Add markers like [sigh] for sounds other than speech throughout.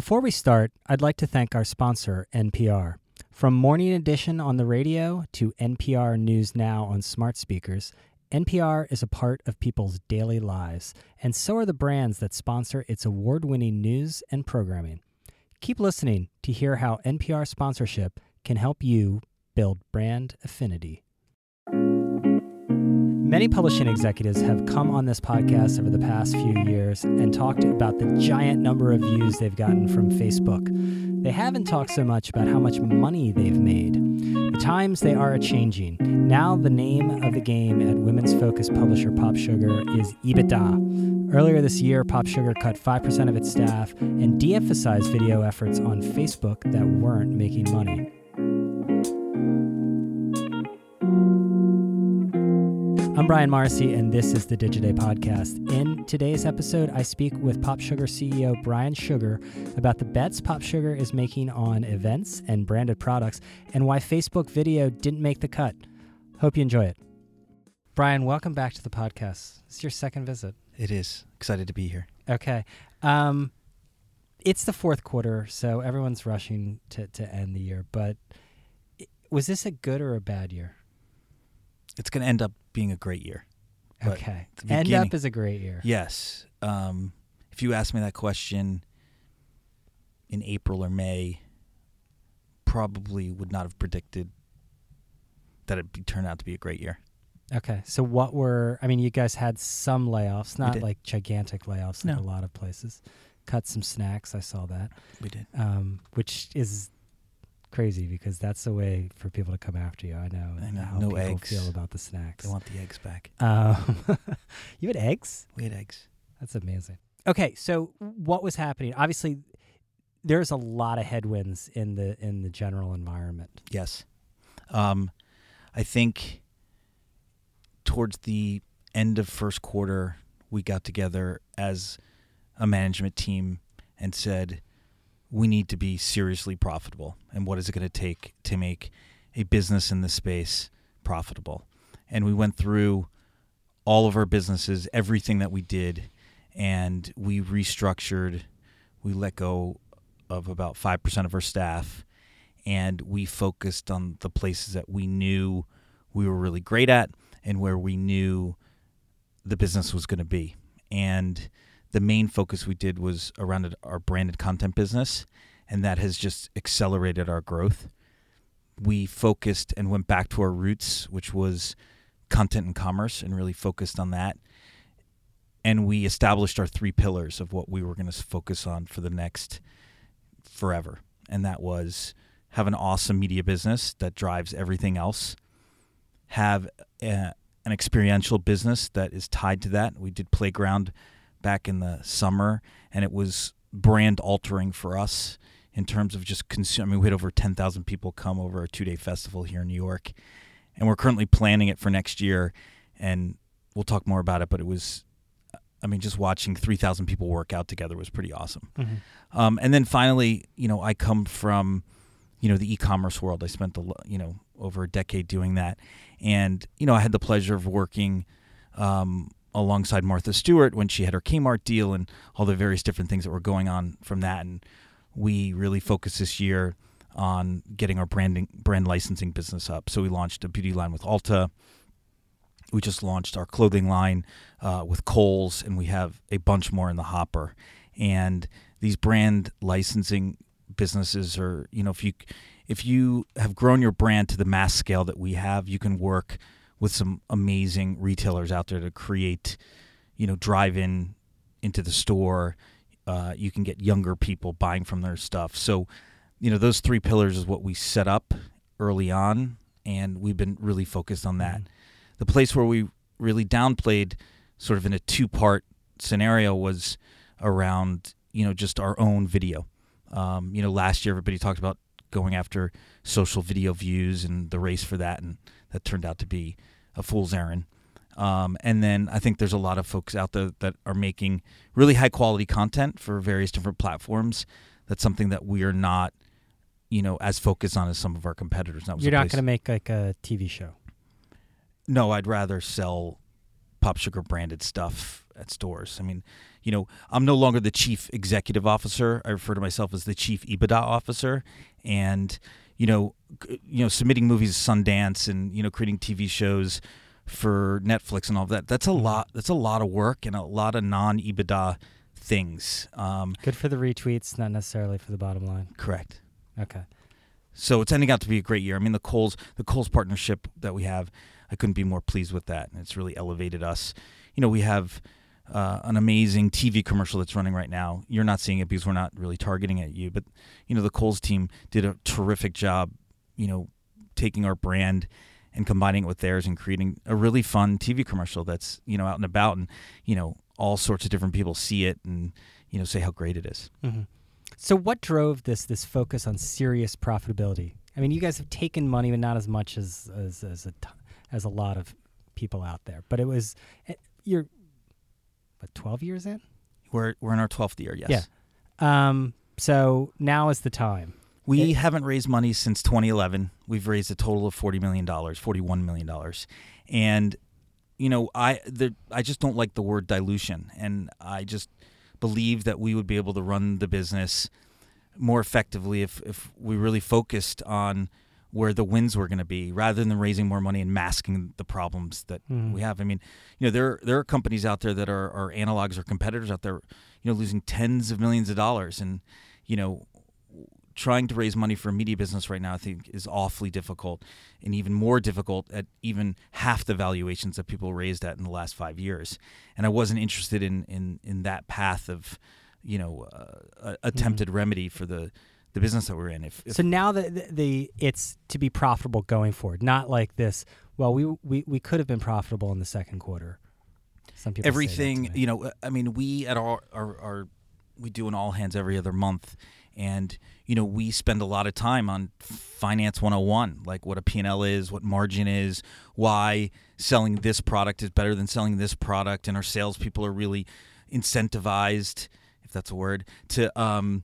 Before we start, I'd like to thank our sponsor, NPR. From Morning Edition on the radio to NPR News Now on smart speakers, NPR is a part of people's daily lives, and so are the brands that sponsor its award winning news and programming. Keep listening to hear how NPR sponsorship can help you build brand affinity. Many publishing executives have come on this podcast over the past few years and talked about the giant number of views they've gotten from Facebook. They haven't talked so much about how much money they've made. The times they are a changing. Now, the name of the game at women's focused publisher Pop Sugar is EBITDA. Earlier this year, Pop Sugar cut 5% of its staff and de emphasized video efforts on Facebook that weren't making money. Brian Morrissey, and this is the Digiday Podcast. In today's episode, I speak with Pop Sugar CEO Brian Sugar about the bets Pop Sugar is making on events and branded products and why Facebook video didn't make the cut. Hope you enjoy it. Brian, welcome back to the podcast. It's your second visit. It is. Excited to be here. Okay. Um, it's the fourth quarter, so everyone's rushing to, to end the year. But was this a good or a bad year? It's going to end up being a great year. But Okay. End up is a great year. Yes. Um, if you asked me that question in April or May, probably would not have predicted that it would turn out to be a great year. Okay. So what were I mean you guys had some layoffs, not like gigantic layoffs like No. a lot of places. Cut some snacks, I saw that. We did. Um, which is crazy because that's the way for people to come after you. I know, I know. how No people eggs. feel about the snacks. They want the eggs back. Um, [laughs] you had eggs? We had eggs. That's amazing. Okay, so what was happening? Obviously there's a lot of headwinds in the in the general environment. Yes. Um, I think towards the end of first quarter, we got together as a management team and said, we need to be seriously profitable. And what is it going to take to make a business in this space profitable? And we went through all of our businesses, everything that we did, and we restructured. We let go of about 5% of our staff and we focused on the places that we knew we were really great at and where we knew the business was going to be. And the main focus we did was around our branded content business, and that has just accelerated our growth. We focused and went back to our roots, which was content and commerce, and really focused on that. And we established our three pillars of what we were going to focus on for the next forever. And that was have an awesome media business that drives everything else, have a, an experiential business that is tied to that. We did Playground back in the summer, and it was brand altering for us in terms of just consume. I mean, we had over 10,000 people come over a two day festival here in New York, and we're currently planning it for next year, and we'll talk more about it, but it was. I mean, just watching 3,000 people work out together was pretty awesome. Um, and then finally, you know, I come from, you know, the e-commerce world. I spent the, you know, over a decade doing that, and you know, I had the pleasure of working um, alongside Martha Stewart when she had her Kmart deal and all the various different things that were going on from that. And we really focused this year on getting our branding, brand licensing business up. So we launched a beauty line with Ulta. We just launched our clothing line uh, with Kohl's, and we have a bunch more in the hopper. And these brand licensing businesses are, you know, if you if you have grown your brand to the mass scale that we have, you can work with some amazing retailers out there to create, you know, drive in into the store. Uh, you can get younger people buying from their stuff. So, you know, those three pillars is what we set up early on, and we've been really focused on that. The place where we really downplayed, sort of in a two part scenario, was around, you know, just our own video. Um, you know, last year everybody talked about going after social video views and the race for that, and that turned out to be a fool's errand. Um, and then I think there's a lot of folks out there that are making really high quality content for various different platforms. That's something that we are not, you know, as focused on as some of our competitors. You're not going to make like a TV show. No, I'd rather sell Pop Sugar branded stuff at stores. I mean, you know, I'm no longer the chief executive officer. I refer to myself as the chief EBITDA officer, and you know, you know, submitting movies to Sundance and you know, creating TV shows for Netflix and all that. That's a lot. That's a lot of work and a lot of non EBITDA things. Um, Good for the retweets, not necessarily for the bottom line. correct. Okay. So it's ending out to be a great year. I mean, the Kohl's, the Kohl's partnership that we have, I couldn't be more pleased with that, and it's really elevated us. You know, we have uh, an amazing TV commercial that's running right now. You're not seeing it because we're not really targeting at you, but you know, the Kohl's team did a terrific job. You know, taking our brand and combining it with theirs and creating a really fun TV commercial that's you know out and about, and you know, all sorts of different people see it and you know say how great it is. hmm So, what drove this this focus on serious profitability? I mean, you guys have taken money, but not as much as as as a as a lot of people out there. But it was eh, you're what twelve years in. We're we're in our 12th year, yes. Yeah. Um. So now is the time. We It- haven't raised money since 2011. We've raised a total of 40 million dollars, 41 million dollars, and you know, I the I just don't like the word dilution, and I just believe that we would be able to run the business more effectively if if we really focused on where the wins were going to be rather than raising more money and masking the problems that Mhm. we have. I mean, you know, there there are companies out there that are, are analogs or competitors out there, you know, losing tens of millions of dollars, and you know, trying to raise money for a media business right now, I think, is awfully difficult, and even more difficult at even half the valuations that people raised at in the last five years. And I wasn't interested in in in that path of, you know, uh, a- attempted remedy for the the business that we're in. If, if So now that the, the it's to be profitable going forward, not like this. Well, we we we could have been profitable in the second quarter. Some people say that to everything you know i mean we at our, our our we do an all hands every other month and you know we spend a lot of time on finance 101 like what a p&l is what margin is why selling this product is better than selling this product and our salespeople are really incentivized if that's a word to um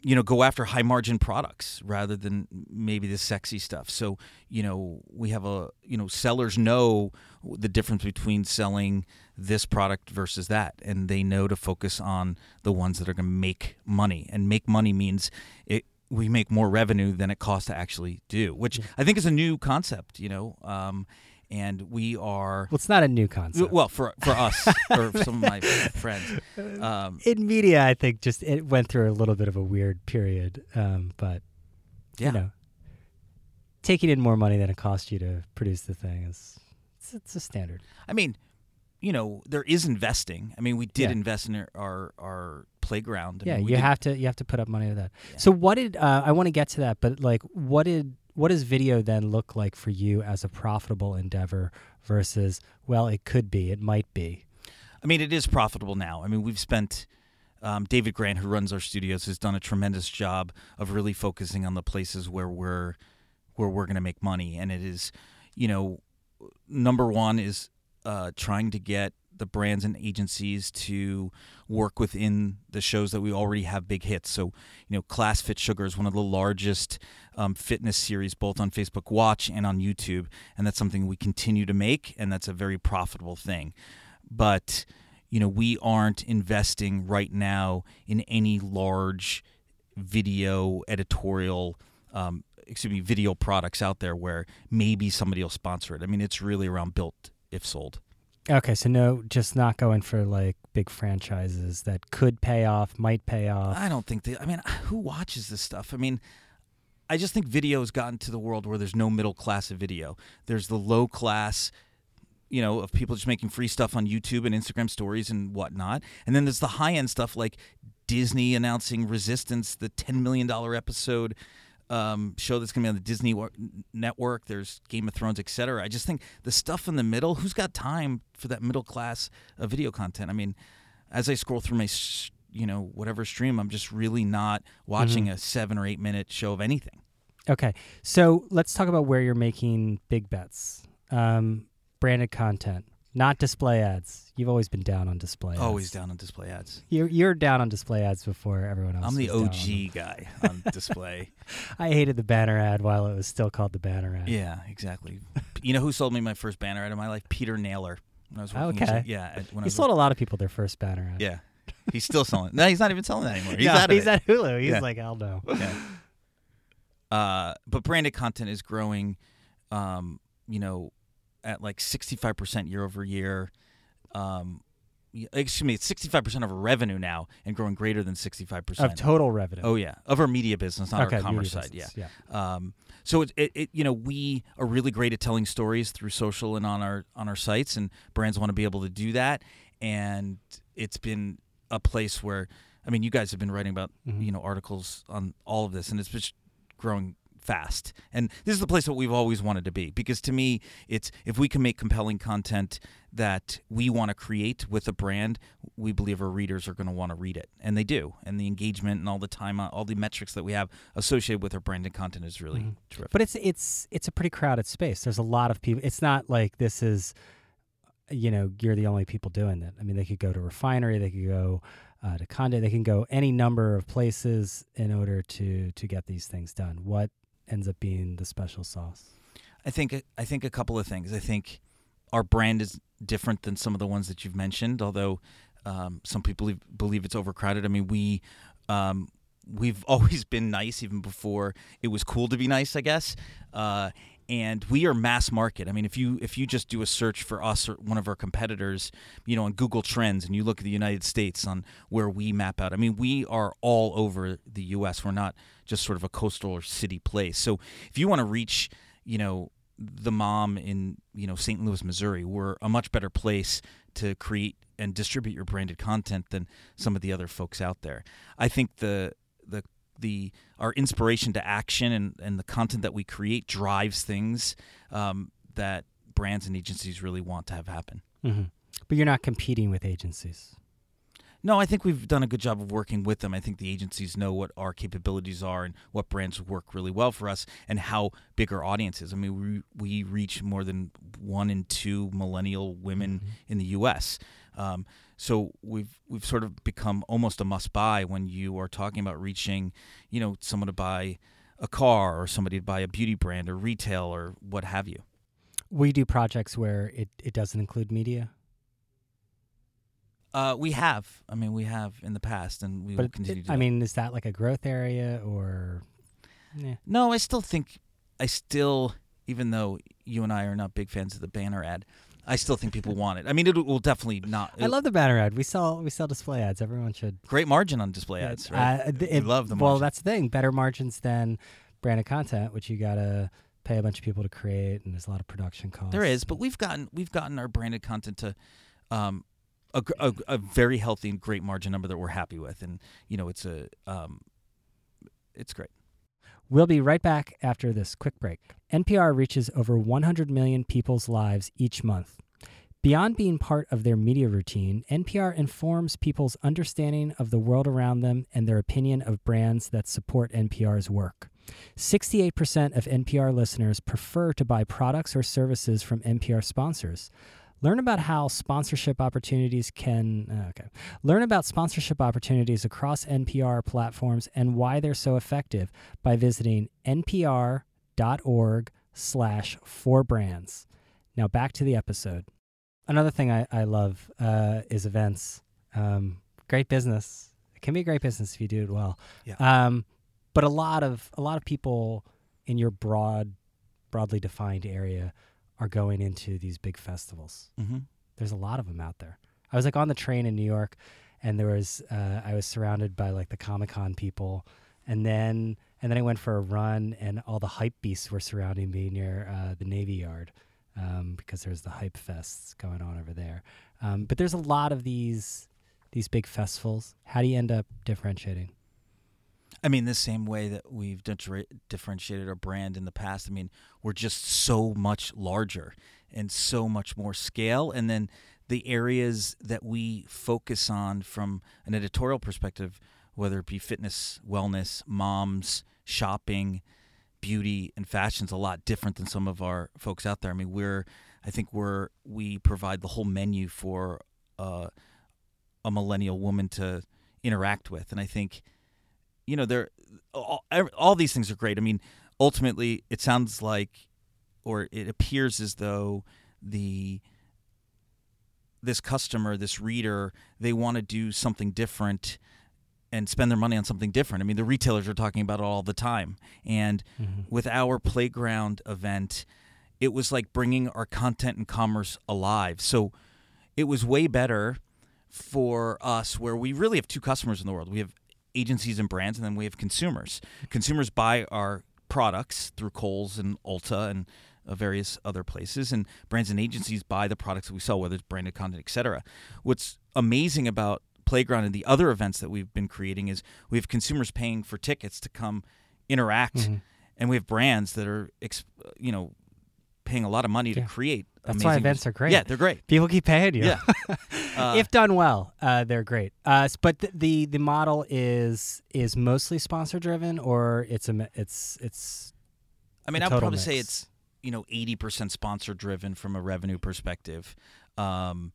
you know go after high margin products rather than maybe the sexy stuff. So you know we have a you know sellers know the difference between selling this product versus that and they know to focus on the ones that are going to make money. And make money means it we make more revenue than it costs to actually do which i think is a new concept you know um, and we are well, it's not a new concept. well for for us or [laughs] some of my friends um, in media, I think just it went through a little bit of a weird period. Um, but yeah you know, taking in more money than it cost you to produce the thing is it's, it's a standard. I mean, you know, there is investing. I mean, we did Yeah. invest in our our, our playground. I yeah, mean, you did- have to you have to put up money with that. Yeah. So what did uh, I want to get to that? But like, what did what does video then look like for you as a profitable endeavor versus well, it could be, it might be. I mean, it is profitable now. I mean, we've spent. Um, David Grant, who runs our studios, has done a tremendous job of really focusing on the places where we're where we're going to make money, and it is, you know, number one is uh, trying to get the brands and agencies to work within the shows that we already have big hits. So, you know, Class Fit Sugar is one of the largest um, fitness series both on Facebook Watch and on YouTube, and that's something we continue to make, and that's a very profitable thing. But you know, we aren't investing right now in any large video editorial. Um, excuse me, video products out there where maybe somebody will sponsor it. I mean, it's really around built if sold. Okay, so no, just not going for like big franchises that could pay off, might pay off. I don't think they. I mean, who watches this stuff? I mean, I just think video has gotten to the world where there's no middle class of video. There's the low class, you know, of people just making free stuff on YouTube and Instagram stories and whatnot. And then there's the high end stuff like Disney announcing Resistance, the $10 million episode um, show that's going to be on the Disney network. There's Game of Thrones, etc. I just think the stuff in the middle, who's got time for that middle class of video content? I mean, as I scroll through my, you know, whatever stream, I'm just really not watching a seven or eight minute show of anything. Okay, so let's talk about where you're making big bets. Um, branded content, not display ads. You've always been down on display ads. Always down on display ads. You're you're down on display ads before everyone else. I'm the down on. OG guy [laughs] on display. I hated the banner ad while it was still called the banner ad. yeah, exactly. you know who sold me my first banner ad of my life? Peter Naylor. When I was working Okay. yeah, when I He was sold a lot of people their first banner ad. Yeah, he's still selling. No, he's not even selling that anymore. He's Yeah, out of he's it. at Hulu. He's Yeah. like, hell no. Yeah. Uh, but branded content is growing, um, you know, at like 65% year over year. Um, y- excuse me, it's 65% of our revenue now and growing greater than 65%. Of total revenue. oh, yeah. Of our media business, not our commerce side. Yeah. business, yeah. Um, so it, it, it, you know, we are really great at telling stories through social and on our on our sites, and brands want to be able to do that. And it's been a place where, I mean, you guys have been writing about Mhm. you know articles on all of this, and it's just growing fast. And this is the place that we've always wanted to be because to me, it's if we can make compelling content that we want to create with a brand, we believe our readers are going to want to read it, and they do. And the engagement and all the time, all the metrics that we have associated with our branded content is really Mhm. terrific. But it's it's it's a pretty crowded space. There's a lot of people. It's not like this is, you know, you're the only people doing it. I mean, they could go to refinery, they could go uh, to Conde, they can go any number of places in order to to get these things done. What ends up being the special sauce? I think I think a couple of things. I think our brand is different than some of the ones that you've mentioned, although um, some people believe, believe it's overcrowded. I mean, we um, we've [laughs] always been nice even before it was cool to be nice, I guess. Uh, and we are mass market. I mean, if you if you just do a search for us or one of our competitors, you know, on Google Trends, and you look at the United States on where we map out. I mean, we are all over the U.S. We're not just sort of a coastal or city place. So if you want to reach, you know, the mom in you know St. Louis, Missouri, we're a much better place to create and distribute your branded content than some of the other folks out there. I think the the our inspiration to action and, and the content that we create drives things um, that brands and agencies really want to have happen. hmm But you're not competing with agencies. No, I think we've done a good job of working with them. I think the agencies know what our capabilities are and what brands work really well for us and how big our audience is. I mean, we, we reach more than one in two millennial women in the U.S. Um, so we've we've sort of become almost a must buy when you are talking about reaching, you know, someone to buy a car or somebody to buy a beauty brand or retail or what have you. We do projects where it, it doesn't include media, Uh, we have. I mean, we have in the past, and we but will continue it- to. I that. mean, is that like a growth area or? No, I still think I still, even though you and I are not big fans of the banner ad, I still think people want it. I mean, it will definitely not. I love the banner ad. We sell we sell display ads. Everyone should. great margin on display ads, right? uh, th- We love the Well, that's the thing. Better margins than branded content, which you gotta pay a bunch of people to create, and there's a lot of production costs. There is, but we've gotten we've gotten our branded content to um, a, a, a very healthy and great margin number that we're happy with, and you know, it's a um, it's great. We'll be right back after this quick break. NPR reaches over 100 million people's lives each month. Beyond being part of their media routine, NPR informs people's understanding of the world around them and their opinion of brands that support NPR's work. 68% of NPR listeners prefer to buy products or services from NPR sponsors. Learn about how sponsorship opportunities can uh, okay. Learn about sponsorship opportunities across NPR platforms and why they're so effective by visiting npr.org slash for brands. Now back to the episode. Another thing I, I love uh, is events. Um, great business. It can be a great business if you do it well. Yeah. Um, but a lot of a lot of people in your broad, broadly defined area are going into these big festivals. Mm-hmm. There's a lot of them out there. I was like on the train in New York, and there was uh, I was surrounded by like the Comic Con people, and then and then I went for a run, and all the hype beasts were surrounding me near uh, the Navy Yard um, because there's the hype fests going on over there. Um, but there's a lot of these these big festivals. How do you end up differentiating? I mean, the same way that we've differentiated our brand in the past. I mean, we're just so much larger and so much more scale. And then the areas that we focus on from an editorial perspective, whether it be fitness, wellness, moms, shopping, beauty, and fashion, is a lot different than some of our folks out there. I mean, we're, I think we're, we provide the whole menu for uh, a millennial woman to interact with. And I think, you know, there all, all these things are great. I mean, ultimately, it sounds like, or it appears as though the this customer, this reader, they want to do something different and spend their money on something different. I mean, the retailers are talking about it all the time. And Mm-hmm. with our playground event, it was like bringing our content and commerce alive. So it was way better for us where we really have two customers in the world. We have agencies and brands and then we have consumers. Consumers buy our products through Kohl's and Ulta and uh, various other places and brands and agencies buy the products that we sell whether it's branded content, etc. What's amazing about Playground and the other events that we've been creating is we have consumers paying for tickets to come interact Mhm. and we have brands that are you know paying a lot of money to create That's why events are great. Yeah, they're great. People keep paying you. Yeah. [laughs] [laughs] Uh, if done well, uh, they're great. Uh, but the, the the model is is mostly sponsor driven, or it's a it's it's I mean, I'd probably say it's you know eighty percent sponsor driven from a revenue perspective, um,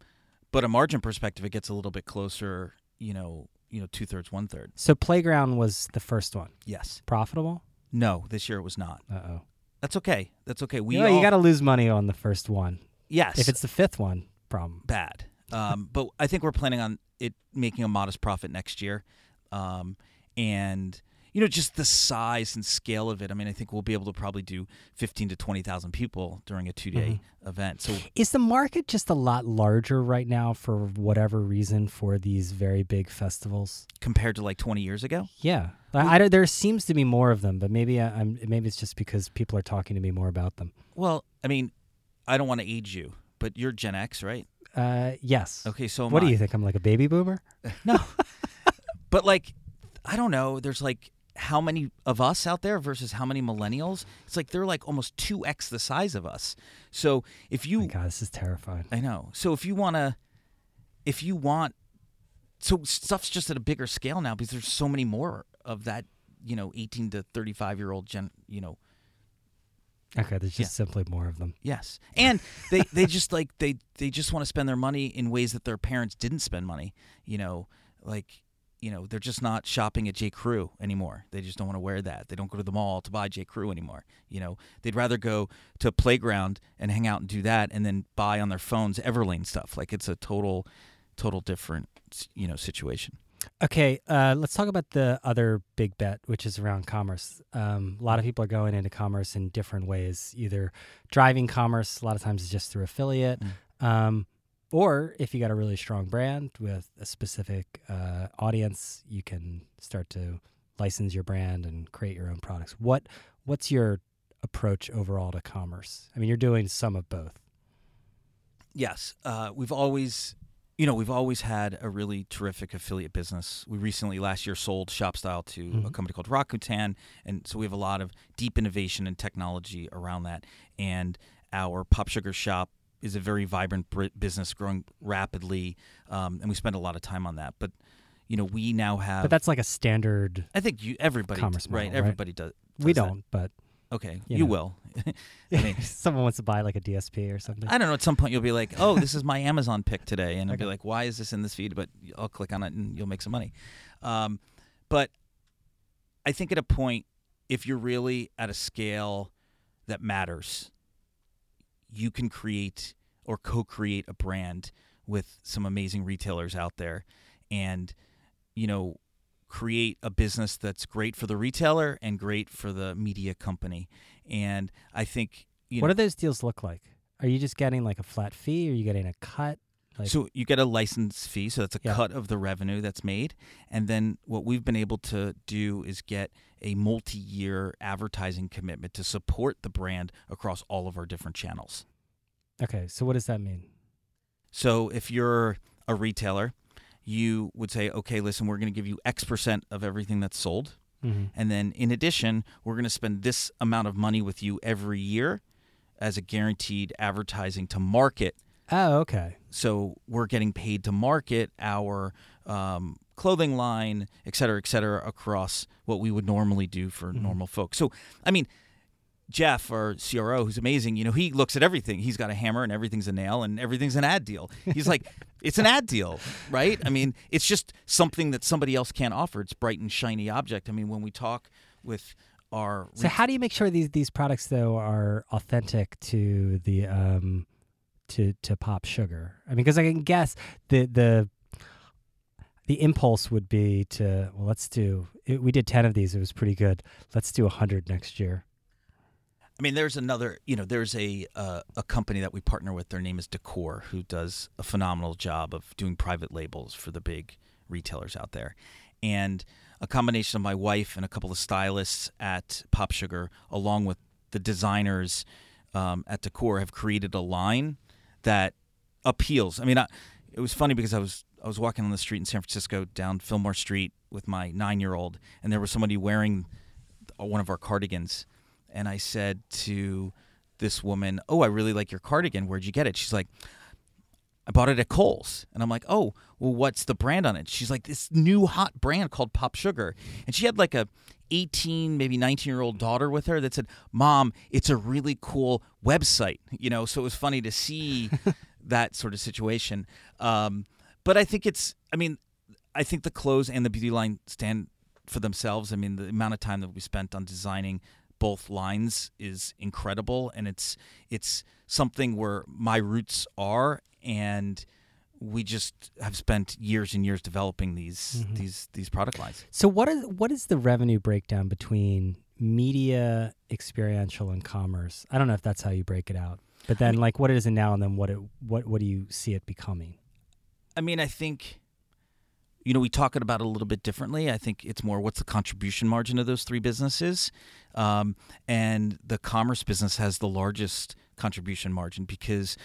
but a margin perspective, it gets a little bit closer. You know, you know, two thirds, one third. so playground was the first one Yes. profitable. No, this year it was not. Uh oh. That's okay. That's okay. We you, know, all, you got to lose money on the first one. yes. If it's the fifth one, problem. bad. Um, [laughs] but I think we're planning on it making a modest profit next year. Um, and you know, just the size and scale of it. I mean, I think we'll be able to probably do fifteen to twenty thousand people during a two day event. So Is the market just a lot larger right now for whatever reason for these very big festivals? compared to like twenty years ago, Yeah, I, I there seems to be more of them, but maybe I, I'm maybe it's just because people are talking to me more about them. well, I mean, I don't want to age you, but you're Gen X, right? Uh, yes. Okay, so what do you think? I'm like a baby boomer? [laughs] No. But like, I don't know. There's like how many of us out there versus how many millennials? It's like they're like almost two x the size of us. So if you Oh God, this is terrifying. I know. So if you want to, if you want, so stuff's just at a bigger scale now because there's so many more of that, you know, 18 to 35 year old gen, you know, Okay, there's just simply more of them. yes. And they, they just like, they, they just want to spend their money in ways that their parents didn't spend money, you know, like, you know, they're just not shopping at J. Crew anymore. They just don't want to wear that. They don't go to the mall to buy J. Crew anymore. You know, they'd rather go to a playground and hang out and do that, and then buy on their phones Everlane stuff. Like it's a total, total different, you know, situation. Okay, uh, let's talk about the other big bet, which is around commerce. Um, a lot of people are going into commerce in different ways, either driving commerce, a lot of times it's just through affiliate, um, or if you got a really strong brand with a specific uh, audience, you can start to license your brand and create your own products. What What's your approach overall to commerce? I mean, you're doing some of both. Yes, uh, we've always, you know, we've always had a really terrific affiliate business. We recently last year sold ShopStyle to a Mhm. company called Rakuten, and so we have a lot of deep innovation and technology around that. And our Pop Sugar shop is a very vibrant business, growing rapidly, um, and we spend a lot of time on that. But you know, we now have. But that's like a standard. I think you everybody commerce right. model, right? Everybody does. We does that. don't, but Okay, you you, know. will. [laughs] I [laughs] mean, someone wants to buy like a DSP or something. I don't know. At some point, you'll be like, "Oh, this is my Amazon pick today," and I'll be like, "Why is this in this feed?" But I'll click on it, and you'll make some money. Um, but I think at a point, if you're really at a scale that matters, you can create or co-create a brand with some amazing retailers out there, and you know, create a business that's great for the retailer and great for the media company. And I think you what know, do those deals look like? Are you just getting like a flat fee? Are you getting a cut? Like, so you get a license fee, so that's a Yeah. cut of the revenue that's made, and then what we've been able to do is get a multi-year advertising commitment to support the brand across all of our different channels. okay, so what does that mean? So if you're a retailer, you would say, "Okay, listen, we're going to give you X percent of everything that's sold, Mm-hmm. and then in addition, we're going to spend this amount of money with you every year as a guaranteed advertising to market Oh, okay. so we're getting paid to market our um, clothing line, et cetera, et cetera, across what we would normally do for Mhm. normal folks. So, I mean, Jeff, our CRO, who's amazing, you know, he looks at everything. He's got a hammer and everything's a nail and everything's an ad deal. He's like, [laughs] it's an ad deal, right? I mean, it's just something that somebody else can't offer. It's bright and shiny object. I mean, when we talk with our So how do you make sure these these products though are authentic to the um to to pop sugar? I mean, because I can guess the the the impulse would be to well, let's do. It, we did ten of these. It was pretty good. Let's do hundred next year. I mean, there's another, you know, there's a uh, a company that we partner with. Their name is Decor, who does a phenomenal job of doing private labels for the big retailers out there. And a combination of my wife and a couple of stylists at Pop Sugar, along with the designers um, at Decor, have created a line that appeals. I mean, I, it was funny because I was I was walking on the street in San Francisco down Fillmore Street with my nine year old, and there was somebody wearing one of our cardigans and I said to this woman, "Oh, I really like your cardigan. Where'd you get it?" She's like, "I bought it at Kohl's." And I'm like, "Oh, well, what's the brand on it?" She's like, "This new hot brand called Pop Sugar." And she had like a 18, maybe 19 year old daughter with her that said, "Mom, it's a really cool website." You know, so it was funny to see [laughs] that sort of situation. Um, but I think it's, I mean, I think the clothes and the beauty line stand for themselves. I mean, the amount of time that we spent on designing both lines is incredible and it's it's something where my roots are and we just have spent years and years developing these mm-hmm. these these product lines. So what is what is the revenue breakdown between media, experiential and commerce? I don't know if that's how you break it out. But then I mean, like what is it now and then what it what what do you see it becoming? I mean, I think you know, we talk about it a little bit differently. I think it's more what's the contribution margin of those three businesses. Um, and the commerce business has the largest contribution margin because,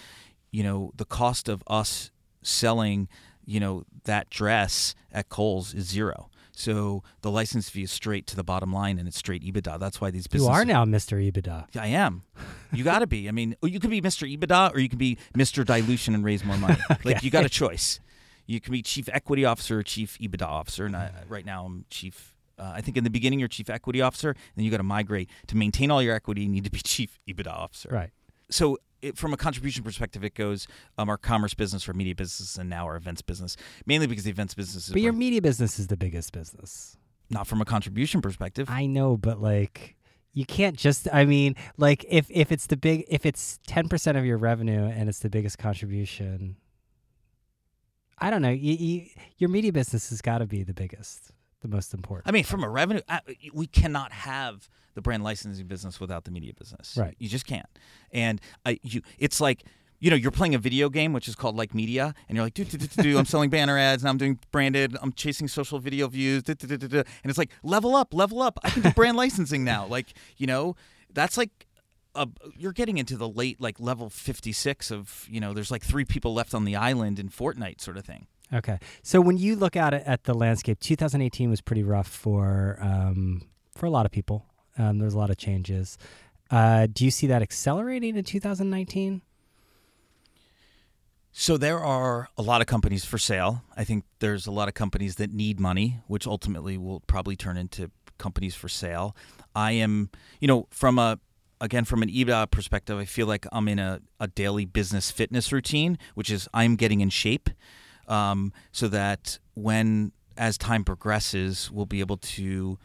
you know, the cost of us selling, you know, that dress at Kohl's is zero. So the license fee is straight to the bottom line and it's straight EBITDA. That's why these businesses. You are now Mr. EBITDA. I am. You got to be. I mean, you could be Mr. EBITDA or you can be Mr. Dilution and raise more money. [laughs] okay. Like you got a choice you can be chief equity officer or chief EBITDA officer. And I, right now, I'm chief. Uh, I think in the beginning you're chief equity officer, then you got to migrate to maintain all your equity. You need to be [laughs] chief EBITDA officer. Right. So it, from a contribution perspective, it goes um, our commerce business, our media business, and now our events business. Mainly because the events business is. But your media business is the biggest business. Not from a contribution perspective. I know, but like you can't just i mean like if if it's the big if it's 10% of your revenue and it's the biggest contribution I don't know. You, you, your media business has got to be the biggest, the most important. I mean, from a revenue, we cannot have the brand licensing business without the media business. Right. You just can't. And I, you, it's like you know, you're playing a video game which is called like media, and you're like, do do do do. I'm selling banner ads, and I'm doing branded. I'm chasing social video views, and it's like level up, level up. I can do brand licensing now. [laughs] Like, you know, that's like uh, you're getting into the late like level 56 of you know there's like three people left on the island in Fortnite sort of thing. Okay, so when you look at it at the landscape, 2018 was pretty rough for um, for a lot of people. Um, there's a lot of changes. Uh, do you see that accelerating in 2019? So there are a lot of companies for sale. I think there's a lot of companies that need money, which ultimately will probably turn into companies for sale. I am, you know, from a again, from an EBITDA perspective, I feel like I'm in a, a daily business fitness routine, which is I'm getting in shape um, so that when, as time progresses, we'll be able to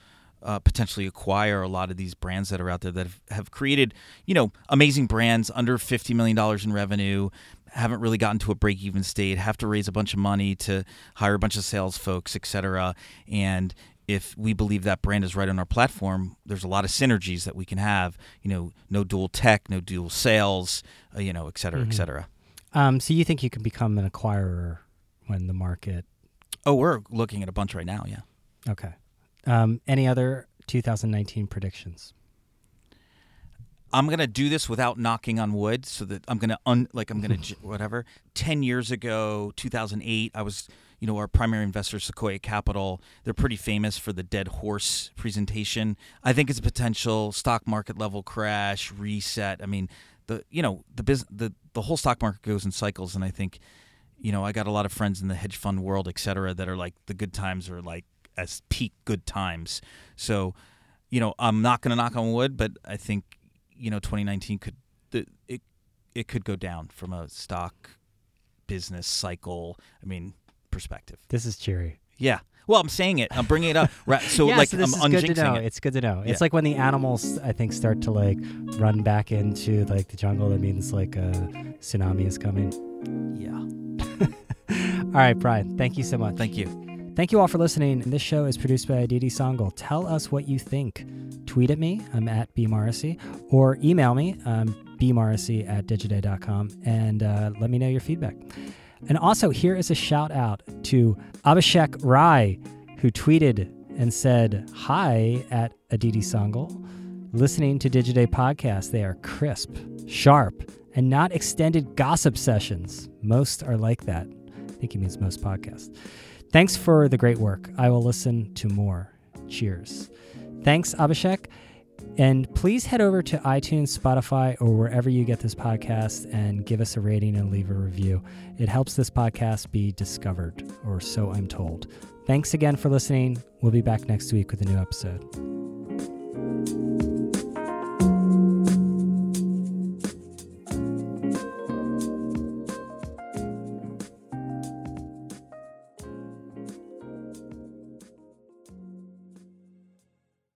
uh, potentially acquire a lot of these brands that are out there that have, have created, you know, amazing brands under $50 million in revenue, haven't really gotten to a break even state, have to raise a bunch of money to hire a bunch of sales folks, et cetera. And if we believe that brand is right on our platform, there's a lot of synergies that we can have. You know, no dual tech, no dual sales, uh, you know, et cetera, mm-hmm. et cetera. Um, so you think you can become an acquirer when the market? Oh, we're looking at a bunch right now. Yeah. Okay. Um, any other 2019 predictions? I'm gonna do this without knocking on wood, so that I'm gonna un like I'm gonna [laughs] whatever. Ten years ago, 2008, I was you know, our primary investor, Sequoia Capital, they're pretty famous for the dead horse presentation. I think it's a potential stock market level crash, reset. I mean, the you know the business, the the whole stock market goes in cycles, and I think, you know, I got a lot of friends in the hedge fund world, et cetera, that are like the good times are like as peak good times. So, you know, I'm not going to knock on wood, but I think you know 2019 could it it could go down from a stock business cycle. I mean, perspective. This is cheery. Yeah. Well, I'm saying it. I'm bringing it up. Right. [laughs] So yeah, like so this I'm is good to know. it. It's good to know. Yeah. It's like when the animals, I think, start to like run back into like the jungle. That means like a tsunami is coming. Yeah. [laughs] All right, Brian. Thank you so much. Thank you. Thank you all for listening. This show is produced by Aditi Sangal. Tell us what you think. Tweet at me, I'm at bmorrissey, or email me, um, bmorrissey at digiday.com, and uh, let me know your feedback. And also, here is a shout out to Abhishek Rai, who tweeted and said hi at Aditi Sangal. Listening to Digiday podcast, they are crisp, sharp, and not extended gossip sessions. Most are like that. I think he means most podcasts. Thanks for the great work. I will listen to more. Cheers. Thanks, Abhishek. And please head over to iTunes, Spotify, or wherever you get this podcast and give us a rating and leave a review. It helps this podcast be discovered, or so I'm told. Thanks again for listening. We'll be back next week with a new episode.